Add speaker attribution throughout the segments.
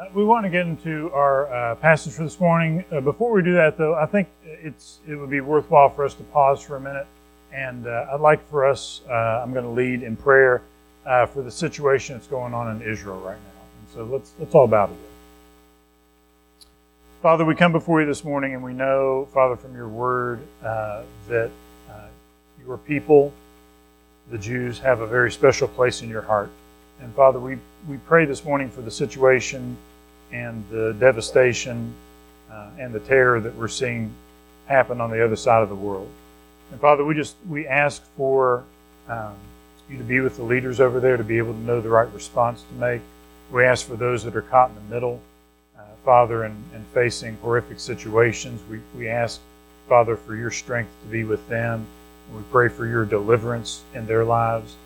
Speaker 1: Uh, we want to get into our uh, passage for this morning. Uh, before we do that, though, I think it's it would be worthwhile for us to pause for a minute, and uh, I'd like for us. Uh, I'm going to lead in prayer uh, for the situation that's going on in Israel right now, and so let's let's all bow together. Father, we come before you this morning, and we know, Father, from your word that your people, the Jews, have a very special place in your heart. And Father, we, we pray this morning for the situation and the devastation uh, and the terror that we're seeing happen on the other side of the world. And Father, we just we ask for um, you to be with the leaders over there to be able to know the right response to make. We ask for those that are caught in the middle, uh, Father, and, and facing horrific situations. We, we ask, Father, for your strength to be with them. We pray for your deliverance in their lives.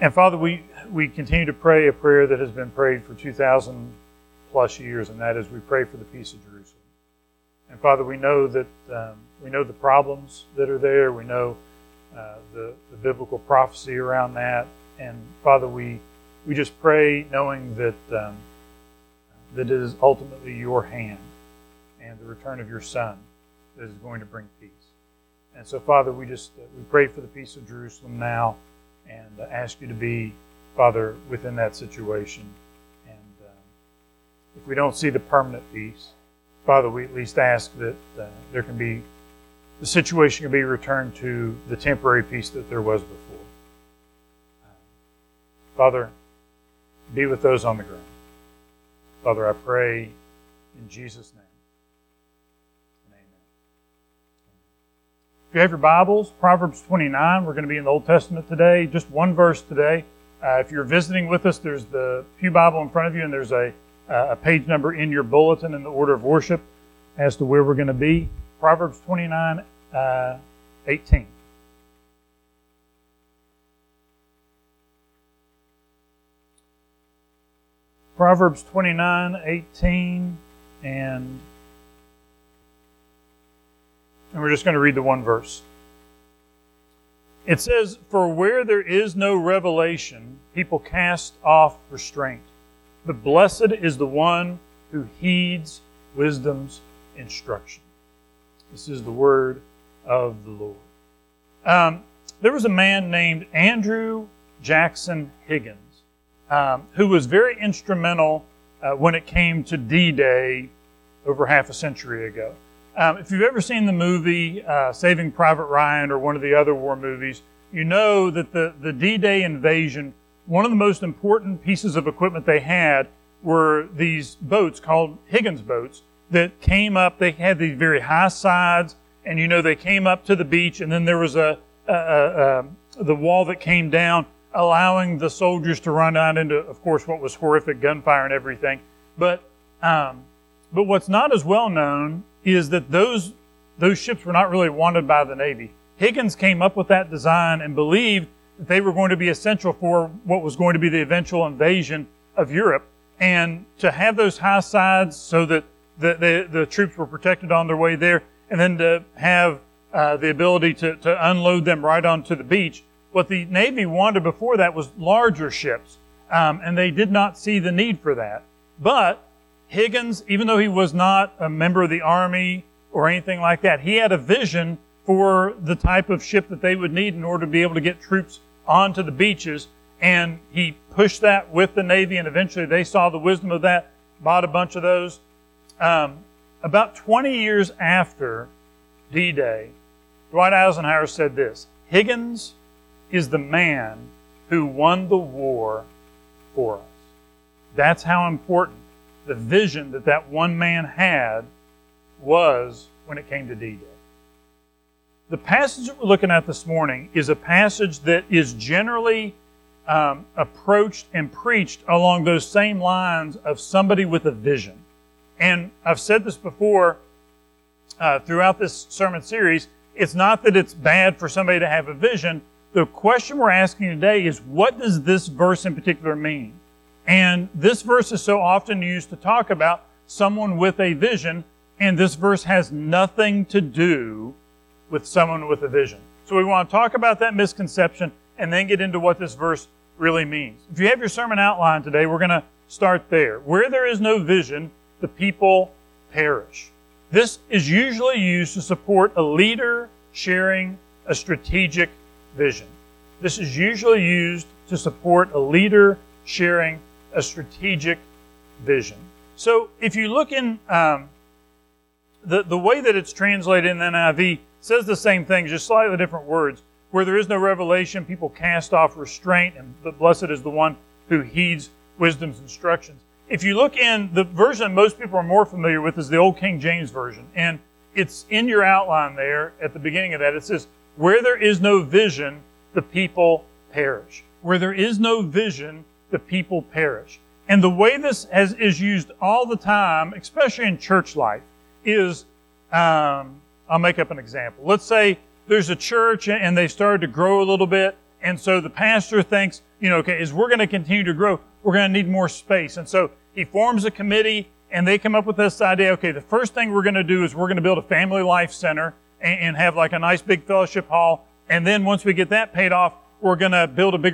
Speaker 1: And Father, we, we continue to pray a prayer that has been prayed for 2,000 plus years, and that is we pray for the peace of Jerusalem. And Father, we know that um, we know the problems that are there. We know uh, the, the biblical prophecy around that. And Father, we we just pray knowing that um, that it is ultimately your hand and the return of your Son that is going to bring peace. And so, Father, we just uh, we pray for the peace of Jerusalem now, and uh, ask you to be, Father, within that situation if we don't see the permanent peace, Father, we at least ask that uh, there can be the situation can be returned to the temporary peace that there was before. Father, be with those on the ground. Father, I pray in Jesus' name. Amen. If you have your Bibles, Proverbs 29, we're going to be in the Old Testament today, just one verse today. Uh, if you're visiting with us, there's the Pew Bible in front of you, and there's a uh, a page number in your bulletin in the order of worship as to where we're going to be. Proverbs 29 uh, 18. Proverbs 29 18, and, and we're just going to read the one verse. It says, For where there is no revelation, people cast off restraint. But blessed is the one who heeds wisdom's instruction. This is the word of the Lord. Um, there was a man named Andrew Jackson Higgins um, who was very instrumental uh, when it came to D Day over half a century ago. Um, if you've ever seen the movie uh, Saving Private Ryan or one of the other war movies, you know that the, the D Day invasion one of the most important pieces of equipment they had were these boats called Higgins boats that came up. They had these very high sides, and you know they came up to the beach, and then there was a, a, a, a the wall that came down, allowing the soldiers to run out into, of course, what was horrific gunfire and everything. But um, but what's not as well known is that those those ships were not really wanted by the Navy. Higgins came up with that design and believed they were going to be essential for what was going to be the eventual invasion of Europe. And to have those high sides so that the, the, the troops were protected on their way there, and then to have uh, the ability to, to unload them right onto the beach. What the Navy wanted before that was larger ships, um, and they did not see the need for that. But Higgins, even though he was not a member of the Army or anything like that, he had a vision for the type of ship that they would need in order to be able to get troops onto the beaches. And he pushed that with the Navy, and eventually they saw the wisdom of that, bought a bunch of those. Um, about 20 years after D Day, Dwight Eisenhower said this Higgins is the man who won the war for us. That's how important the vision that that one man had was when it came to D Day. The passage that we're looking at this morning is a passage that is generally um, approached and preached along those same lines of somebody with a vision. And I've said this before uh, throughout this sermon series. It's not that it's bad for somebody to have a vision. The question we're asking today is what does this verse in particular mean? And this verse is so often used to talk about someone with a vision, and this verse has nothing to do with someone with a vision. So we want to talk about that misconception and then get into what this verse really means. If you have your sermon outline today, we're going to start there. Where there is no vision, the people perish. This is usually used to support a leader sharing a strategic vision. This is usually used to support a leader sharing a strategic vision. So if you look in um, the, the way that it's translated in NIV, says the same thing, just slightly different words. Where there is no revelation, people cast off restraint, and the blessed is the one who heeds wisdom's instructions. If you look in the version most people are more familiar with is the old King James Version. And it's in your outline there at the beginning of that. It says, Where there is no vision, the people perish. Where there is no vision, the people perish. And the way this has, is used all the time, especially in church life, is um, I'll make up an example. Let's say there's a church and they started to grow a little bit, and so the pastor thinks, you know, okay, as we're going to continue to grow, we're going to need more space. And so he forms a committee and they come up with this idea, okay, the first thing we're going to do is we're going to build a family life center and, and have like a nice big fellowship hall. And then once we get that paid off, we're going to build a bigger